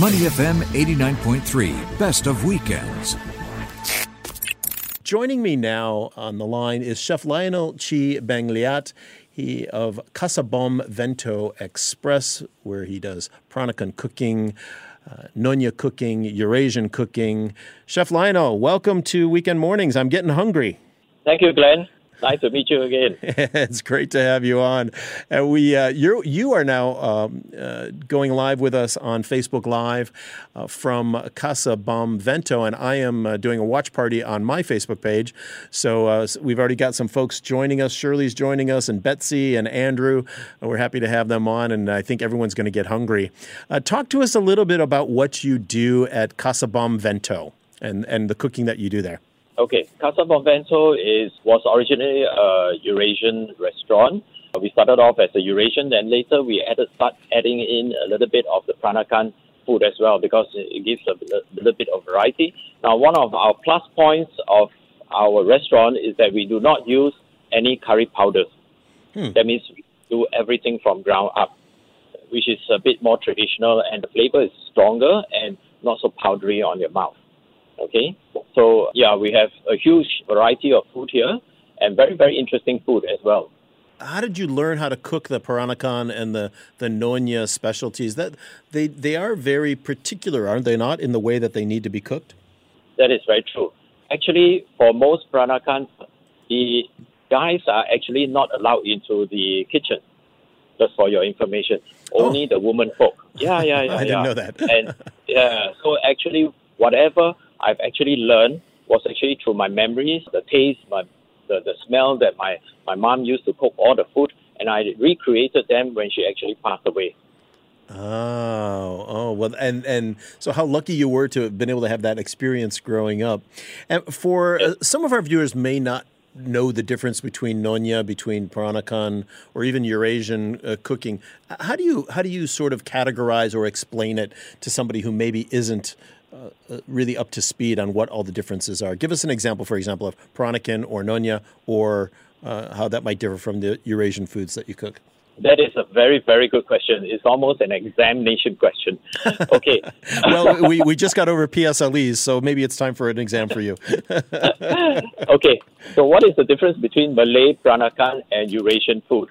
Money FM 89.3, best of weekends. Joining me now on the line is Chef Lionel Chi Bangliat. He of Casa Bom Vento Express, where he does Peranakan cooking, uh, Nonya cooking, Eurasian cooking. Chef Lionel, welcome to Weekend Mornings. I'm getting hungry. Thank you, Glenn. Nice to meet you again. it's great to have you on. And we, uh, you you are now um, uh, going live with us on Facebook Live uh, from Casa Bom Vento, and I am uh, doing a watch party on my Facebook page. So uh, we've already got some folks joining us. Shirley's joining us, and Betsy and Andrew. We're happy to have them on, and I think everyone's going to get hungry. Uh, talk to us a little bit about what you do at Casa Bom Vento and and the cooking that you do there. Okay, Casa Bom Vento is was originally a Eurasian restaurant. We started off as a Eurasian, then later we added start adding in a little bit of the Peranakan food as well because it gives a, a little bit of variety. Now, one of our plus points of our restaurant is that we do not use any curry powders. Hmm. That means we do everything from ground up, which is a bit more traditional, and the flavor is stronger and not so powdery on your mouth. Okay, so yeah, we have a huge variety of food here and very very interesting food as well. How did you learn how to cook the Peranakan and the the Nonya specialties? That they they are very particular, aren't they? Not in the way that they need to be cooked. That is very true. Actually, for most Peranakan, the guys are actually not allowed into the kitchen. Just for your information, oh. only oh. the woman folk. Yeah, yeah, yeah. I yeah. didn't know that. and yeah, so actually, whatever I've actually learned was actually through my memories, the taste, my the, the smell that my, my mom used to cook all the food, and I recreated them when she actually passed away. Oh, oh, well, and and so how lucky you were to have been able to have that experience growing up. And for uh, some of our viewers may not know the difference between Nonya, between Peranakan, or even Eurasian uh, cooking. How do you how do you sort of categorize or explain it to somebody who maybe isn't uh, really up to speed on what all the differences are. Give us an example, for example, of Peranakan or Nonya, or uh, how that might differ from the Eurasian foods that you cook. That is a very, very good question. It's almost an examination question. Okay. well, we, we just got over PSLEs, so maybe it's time for an exam for you. okay. So, what is the difference between Malay, Peranakan, and Eurasian food?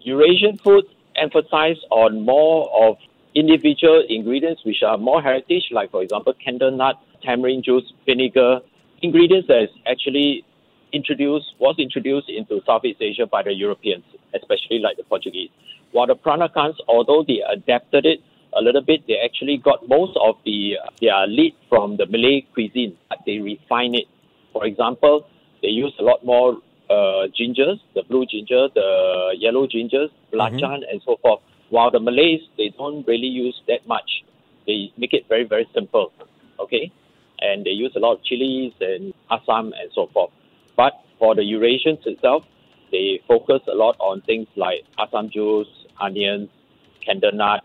Eurasian food emphasize on more of individual ingredients which are more heritage, like for example, candle nut, tamarind juice, vinegar, ingredients that is actually introduced was introduced into Southeast Asia by the Europeans, especially like the Portuguese. While the Peranakans, although they adapted it a little bit, they actually got most of the their lead from the Malay cuisine, but they refine it. For example, they use a lot more uh, gingers, the blue ginger, the yellow gingers, belacan, mm-hmm. and so forth. While the Malays, they don't really use that much. They make it very, very simple, okay? And they use a lot of chilies and asam and so forth. But for the Eurasians itself, they focus a lot on things like asam juice, onions, candle nut,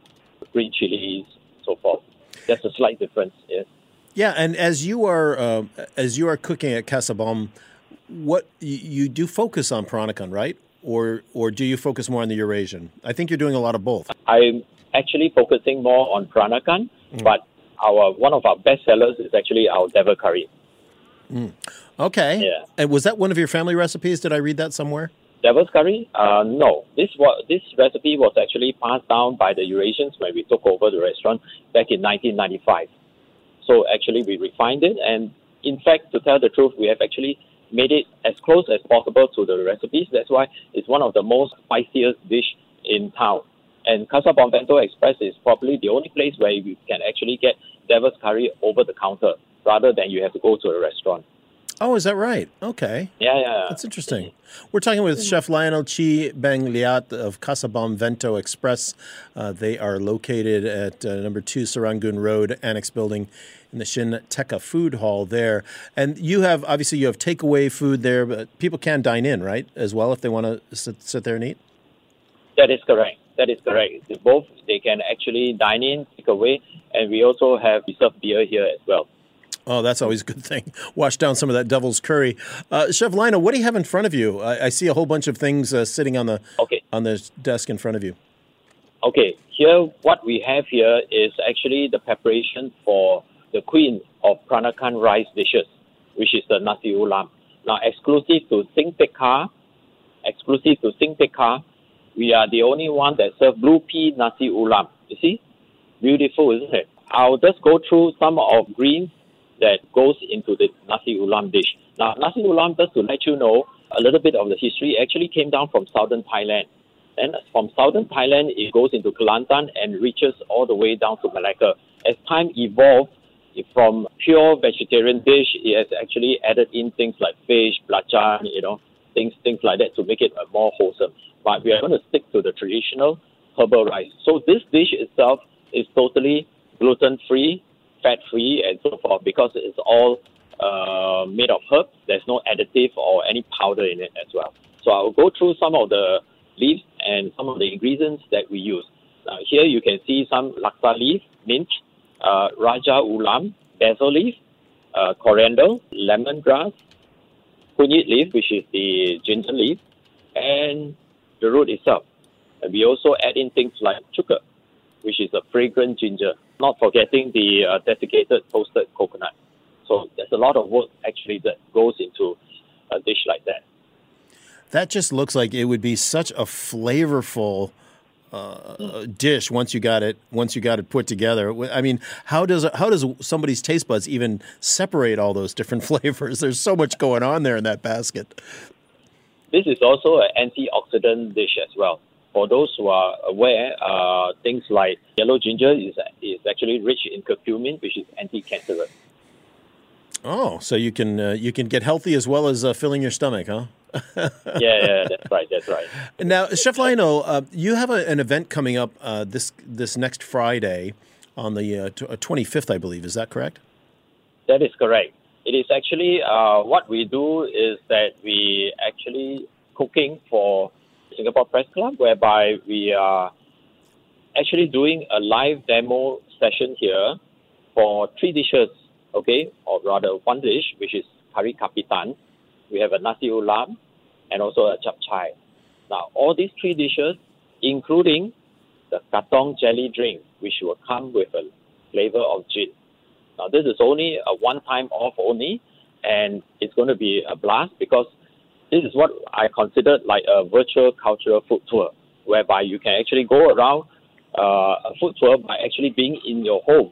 green chilies, so forth. That's a slight difference, yes. Yeah, and as you are uh, as you are cooking at Casa Bom, what you, you do focus on Peranakan, right? Or or do you focus more on the Eurasian? I think you're doing a lot of both. I'm actually focusing more on Peranakan, mm. but our one of our best sellers is actually our devil curry. Mm. Okay. Yeah. And was that one of your family recipes? Did I read that somewhere? Devil's curry? Uh, no. This was this recipe was actually passed down by the Eurasians when we took over the restaurant back in 1995. So actually, we refined it, and in fact, to tell the truth, we have actually made it as close as possible to the recipes. That's why it's one of the most spiciest dish in town. And Casa Bom Vento Express is probably the only place where you can actually get devil's curry over the counter rather than you have to go to a restaurant. Oh, is that right? Okay. Yeah, yeah. That's interesting. We're talking with Chef Lionel Chi Bang Liat of Casa Bom Vento Express. Uh, they are located at uh, number two Serangoon Road, Annex Building in the Shin Teka Food Hall there. And you have, obviously, you have takeaway food there, but people can dine in, right, as well, if they want to sit, sit there and eat? That is correct. That is correct. Both, they can actually dine in, take away, and we also have reserved beer here as well. Oh, that's always a good thing. Wash down some of that devil's curry. Uh, Chef Lionel, what do you have in front of you? I, I see a whole bunch of things uh, sitting on the okay. on the desk in front of you. Okay, here what we have here is actually the preparation for the queen of Peranakan rice dishes, which is the nasi ulam. Now, exclusive to Sing Tekka, exclusive to Sing Tekka, we are the only one that serve blue pea nasi ulam. You see, beautiful, isn't it? I'll just go through some of greens that goes into the nasi ulam dish. Now, nasi ulam, just to let you know a little bit of the history, actually came down from southern Thailand. And from southern Thailand, it goes into Kelantan and reaches all the way down to Malacca. As time evolved, from pure vegetarian dish, it has actually added in things like fish, belacan, you know, things things like that to make it more wholesome. But we are going to stick to the traditional herbal rice. So this dish itself is totally gluten free, fat free, and so forth because it's all uh, made of herbs. There's no additive or any powder in it as well. So I'll go through some of the leaves and some of the ingredients that we use. Uh, here you can see some laksa leaf, mint, uh, raja ulam, basil leaf, uh, coriander, lemongrass, kunyit leaf, which is the ginger leaf, and the root itself. And we also add in things like chuka, which is a fragrant ginger, not forgetting the uh, desiccated toasted coconut. So there's a lot of work actually that goes into a dish like that. That just looks like it would be such a flavorful uh, dish once you got it once you got it put together. I mean, how does how does somebody's taste buds even separate all those different flavors? There's so much going on there in that basket. This is also an antioxidant dish as well. For those who are aware, uh, things like yellow ginger is is actually rich in curcumin, which is anti-cancerous. Oh, so you can uh, you can get healthy as well as uh, filling your stomach, huh? yeah, yeah, that's right, that's right. Now, Chef Lionel, uh, you have a, an event coming up uh, this this next Friday on the twenty uh, fifth, I believe. Is that correct? That is correct. It is actually uh, what we do is that we actually cooking for Singapore Press Club, whereby we are actually doing a live demo session here for three dishes, okay, or rather one dish, which is curry kapitan. We have a nasi ulam, and also a chap chai. Now, all these three dishes, including the katong jelly drink, which will come with a flavor of gin. Now, this is only a one-time off only, and it's going to be a blast because this is what I consider like a virtual cultural food tour, whereby you can actually go around uh, a food tour by actually being in your home.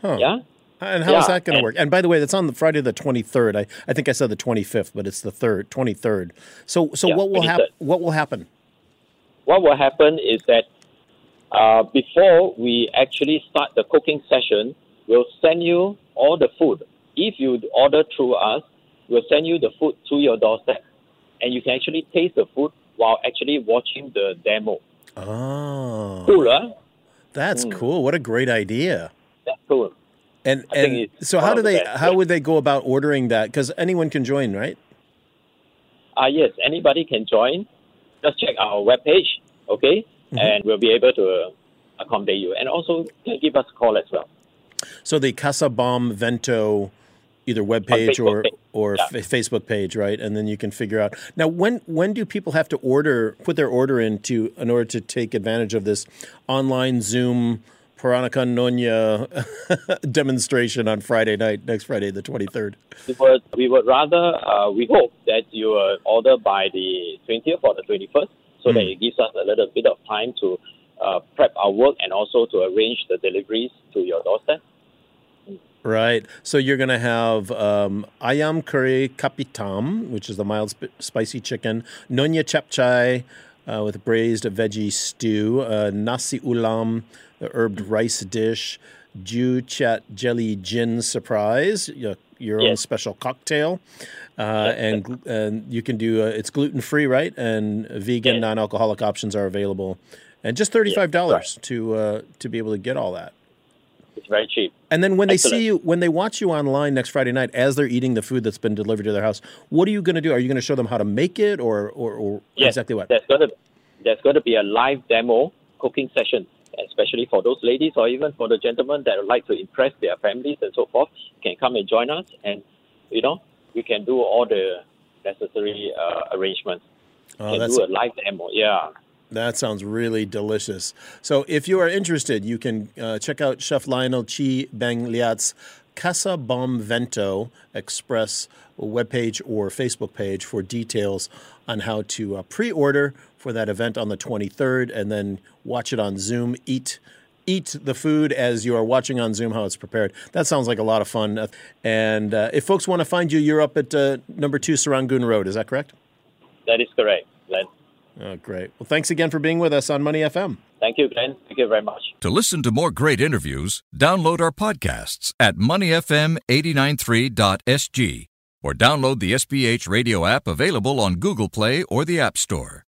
Huh. Yeah, and how yeah, is that going to work? And by the way, that's on the Friday the twenty third. I, I think I said the twenty fifth, but it's the third twenty third. So so yeah, what will happen? What will happen? What will happen is that uh, before we actually start the cooking session, we'll send you all the food. If you order through us, we'll send you the food to your doorstep, and you can actually taste the food while actually watching the demo. Oh, cool, huh? That's mm. cool. What a great idea. That's cool. And and so how do they best. how would they go about ordering that? Because anyone can join, right? Uh, yes, anybody can join. Just check our webpage, okay, mm-hmm. and we'll be able to uh, accommodate you. And also give us a call as well. So the Casa Bom Vento either web page or or yeah. f- Facebook page, right? And then you can figure out now when when do people have to order put their order in to in order to take advantage of this online Zoom Peranakan Nonya demonstration on Friday night, next Friday, the 23rd? We would, we would rather, uh, we hope that you order by the 20th or the 21st so mm. that it gives us a little bit of time to uh, prep our work and also to arrange the deliveries to your doorstep. Right. So you're going to have um, ayam curry kapitan, which is the mild sp- spicy chicken, nonya chapchai uh, with braised veggie stew, uh, nasi ulam, the herbed rice dish, Ju Chat Jelly Gin Surprise, your, your yes. own special cocktail. Uh, and and you can do uh, it's gluten free, right? And vegan, non alcoholic options are available, and just thirty five dollars yes, to uh, to be able to get all that. It's very cheap. And then when Excellent. they see you, when they watch you online next Friday night, as they're eating the food that's been delivered to their house, what are you going to do? Are you going to show them how to make it, or or, or yes, exactly what? There's going to there's going to be a live demo cooking session especially for those ladies or even for the gentlemen that would like to impress their families and so forth, can come and join us, and you know we can do all the necessary uh, arrangements. Oh, can do a live demo, yeah. That sounds really delicious. So, if you are interested, you can uh, check out Chef Lionel Chi Bang Liat's Casa Bom Vento Express webpage or Facebook page for details on how to uh, pre order for that event on the 23rd and then watch it on Zoom. Eat eat the food as you are watching on Zoom how it's prepared. That sounds like a lot of fun. And uh, if folks want to find you, you're up at uh, number two Serangoon Road. Is that correct? That is correct, Glenn. Oh, great. Well, thanks again for being with us on Money FM. Thank you, Glenn. Thank you very much. To listen to more great interviews, download our podcasts at moneyfm893.sg or download the SPH radio app available on Google Play or the App Store.